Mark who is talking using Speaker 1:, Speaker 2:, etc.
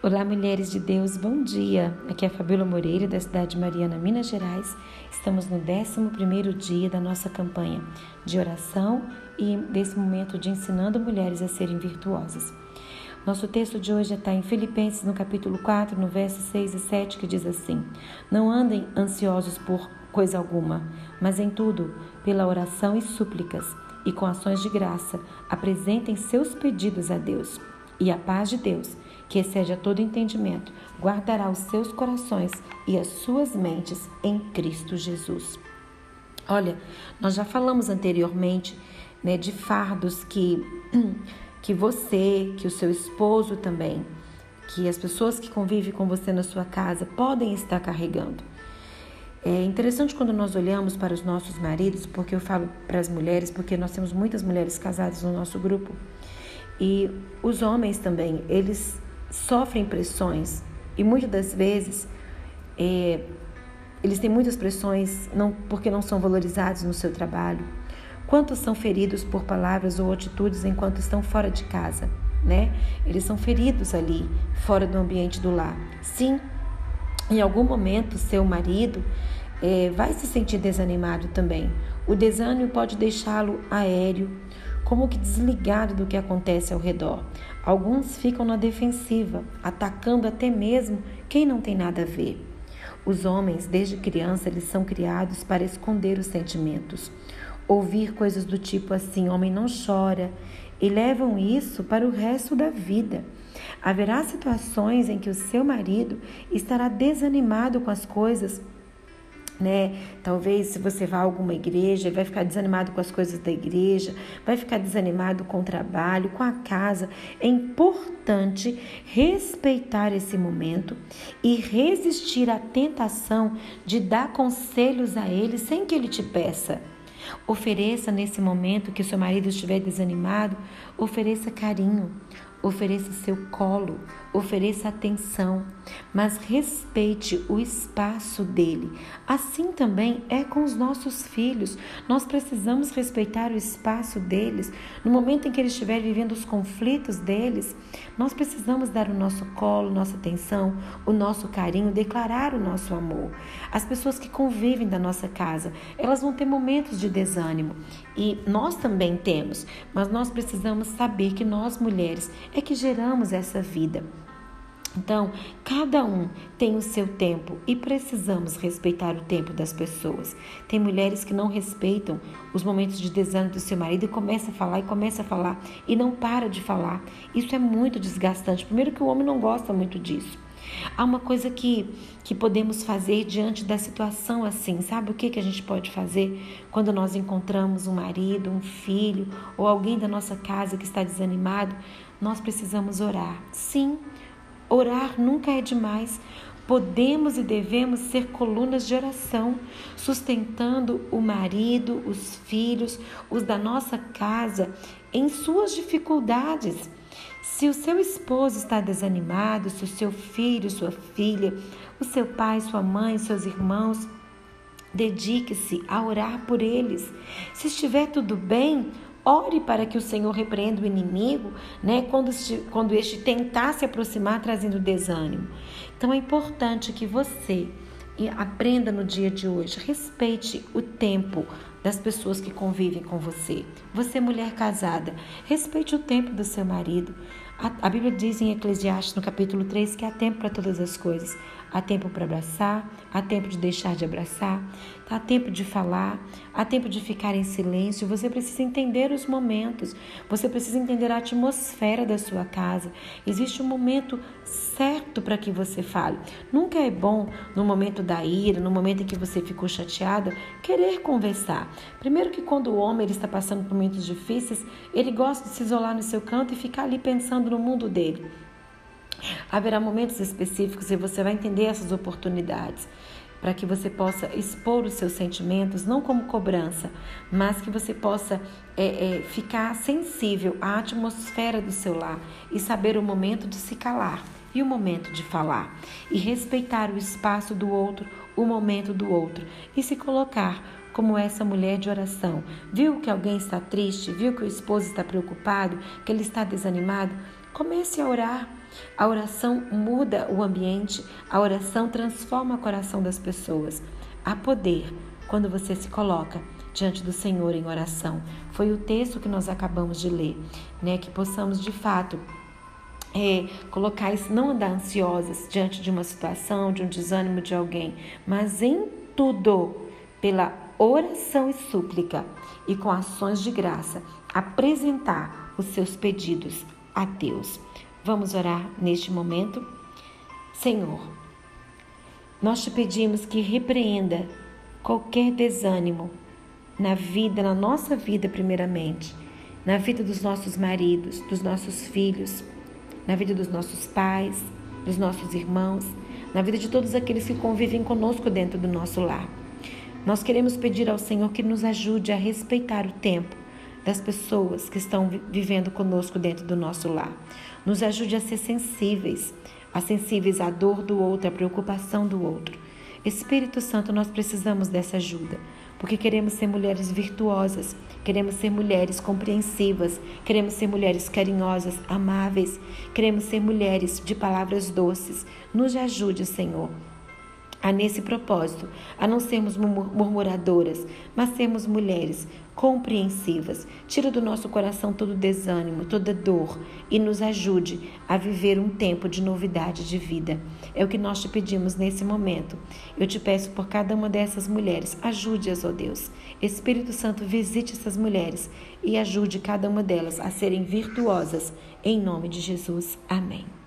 Speaker 1: Olá, mulheres de Deus, bom dia. Aqui é a Fabíola Moreira, da cidade de Mariana, Minas Gerais. Estamos no 11 dia da nossa campanha de oração e desse momento de ensinando mulheres a serem virtuosas. Nosso texto de hoje está em Filipenses, no capítulo 4, no verso 6 e 7, que diz assim: Não andem ansiosos por coisa alguma, mas em tudo, pela oração e súplicas, e com ações de graça, apresentem seus pedidos a Deus. E a paz de Deus, que excede a todo entendimento, guardará os seus corações e as suas mentes em Cristo Jesus. Olha, nós já falamos anteriormente né, de fardos que, que você, que o seu esposo também, que as pessoas que convivem com você na sua casa podem estar carregando. É interessante quando nós olhamos para os nossos maridos, porque eu falo para as mulheres, porque nós temos muitas mulheres casadas no nosso grupo. E os homens também, eles sofrem pressões e muitas das vezes é, eles têm muitas pressões não, porque não são valorizados no seu trabalho. Quantos são feridos por palavras ou atitudes enquanto estão fora de casa, né? Eles são feridos ali, fora do ambiente do lar. Sim, em algum momento seu marido é, vai se sentir desanimado também. O desânimo pode deixá-lo aéreo, como que desligado do que acontece ao redor. Alguns ficam na defensiva, atacando até mesmo quem não tem nada a ver. Os homens, desde criança, eles são criados para esconder os sentimentos. Ouvir coisas do tipo assim, homem não chora, e levam isso para o resto da vida. Haverá situações em que o seu marido estará desanimado com as coisas né? Talvez se você vá a alguma igreja, vai ficar desanimado com as coisas da igreja, vai ficar desanimado com o trabalho, com a casa. É importante respeitar esse momento e resistir à tentação de dar conselhos a ele sem que ele te peça. Ofereça nesse momento que seu marido estiver desanimado, ofereça carinho, ofereça seu colo, ofereça atenção, mas respeite o espaço dele. Assim também é com os nossos filhos. Nós precisamos respeitar o espaço deles. No momento em que eles estiverem vivendo os conflitos deles, nós precisamos dar o nosso colo, nossa atenção, o nosso carinho, declarar o nosso amor. As pessoas que convivem da nossa casa, elas vão ter momentos de desânimo e nós também temos, mas nós precisamos saber que nós mulheres é que geramos essa vida. Então, cada um tem o seu tempo e precisamos respeitar o tempo das pessoas. Tem mulheres que não respeitam os momentos de desânimo do seu marido e começa a falar e começa a falar e não para de falar. Isso é muito desgastante. Primeiro que o homem não gosta muito disso. Há uma coisa que, que podemos fazer diante da situação assim, sabe o que, que a gente pode fazer quando nós encontramos um marido, um filho ou alguém da nossa casa que está desanimado? Nós precisamos orar. Sim, Orar nunca é demais. Podemos e devemos ser colunas de oração, sustentando o marido, os filhos, os da nossa casa em suas dificuldades. Se o seu esposo está desanimado, se o seu filho, sua filha, o seu pai, sua mãe, seus irmãos, dedique-se a orar por eles. Se estiver tudo bem, Ore para que o Senhor repreenda o inimigo, né? Quando este, quando este tentar se aproximar, trazendo desânimo. Então é importante que você aprenda no dia de hoje, respeite o tempo das pessoas que convivem com você. Você, mulher casada, respeite o tempo do seu marido. A, a Bíblia diz em Eclesiastes, no capítulo 3, que há tempo para todas as coisas. Há tempo para abraçar, há tempo de deixar de abraçar, há tempo de falar, há tempo de ficar em silêncio. Você precisa entender os momentos, você precisa entender a atmosfera da sua casa. Existe um momento certo para que você fale. Nunca é bom, no momento da ira, no momento em que você ficou chateada, querer conversar. Primeiro que quando o homem está passando por momentos difíceis, ele gosta de se isolar no seu canto e ficar ali pensando no mundo dele. Haverá momentos específicos e você vai entender essas oportunidades para que você possa expor os seus sentimentos, não como cobrança, mas que você possa é, é, ficar sensível à atmosfera do seu lar e saber o momento de se calar e o momento de falar, e respeitar o espaço do outro, o momento do outro, e se colocar como essa mulher de oração. Viu que alguém está triste, viu que o esposo está preocupado, que ele está desanimado? Comece a orar A oração muda o ambiente, a oração transforma o coração das pessoas. Há poder quando você se coloca diante do Senhor em oração. Foi o texto que nós acabamos de ler, né? Que possamos de fato é, colocar isso, não andar ansiosas diante de uma situação, de um desânimo de alguém, mas em tudo, pela oração e súplica e com ações de graça, apresentar os seus pedidos a Deus. Vamos orar neste momento? Senhor, nós te pedimos que repreenda qualquer desânimo na vida, na nossa vida, primeiramente, na vida dos nossos maridos, dos nossos filhos, na vida dos nossos pais, dos nossos irmãos, na vida de todos aqueles que convivem conosco dentro do nosso lar. Nós queremos pedir ao Senhor que nos ajude a respeitar o tempo das pessoas que estão vivendo conosco dentro do nosso lar. Nos ajude a ser sensíveis, a sensíveis à dor do outro, à preocupação do outro. Espírito Santo, nós precisamos dessa ajuda, porque queremos ser mulheres virtuosas, queremos ser mulheres compreensivas, queremos ser mulheres carinhosas, amáveis, queremos ser mulheres de palavras doces. Nos ajude, Senhor, a nesse propósito, a não sermos murmuradoras, mas sermos mulheres compreensivas. Tira do nosso coração todo desânimo, toda dor e nos ajude a viver um tempo de novidade de vida. É o que nós te pedimos nesse momento. Eu te peço por cada uma dessas mulheres, ajude-as, ó Deus. Espírito Santo, visite essas mulheres e ajude cada uma delas a serem virtuosas. Em nome de Jesus. Amém.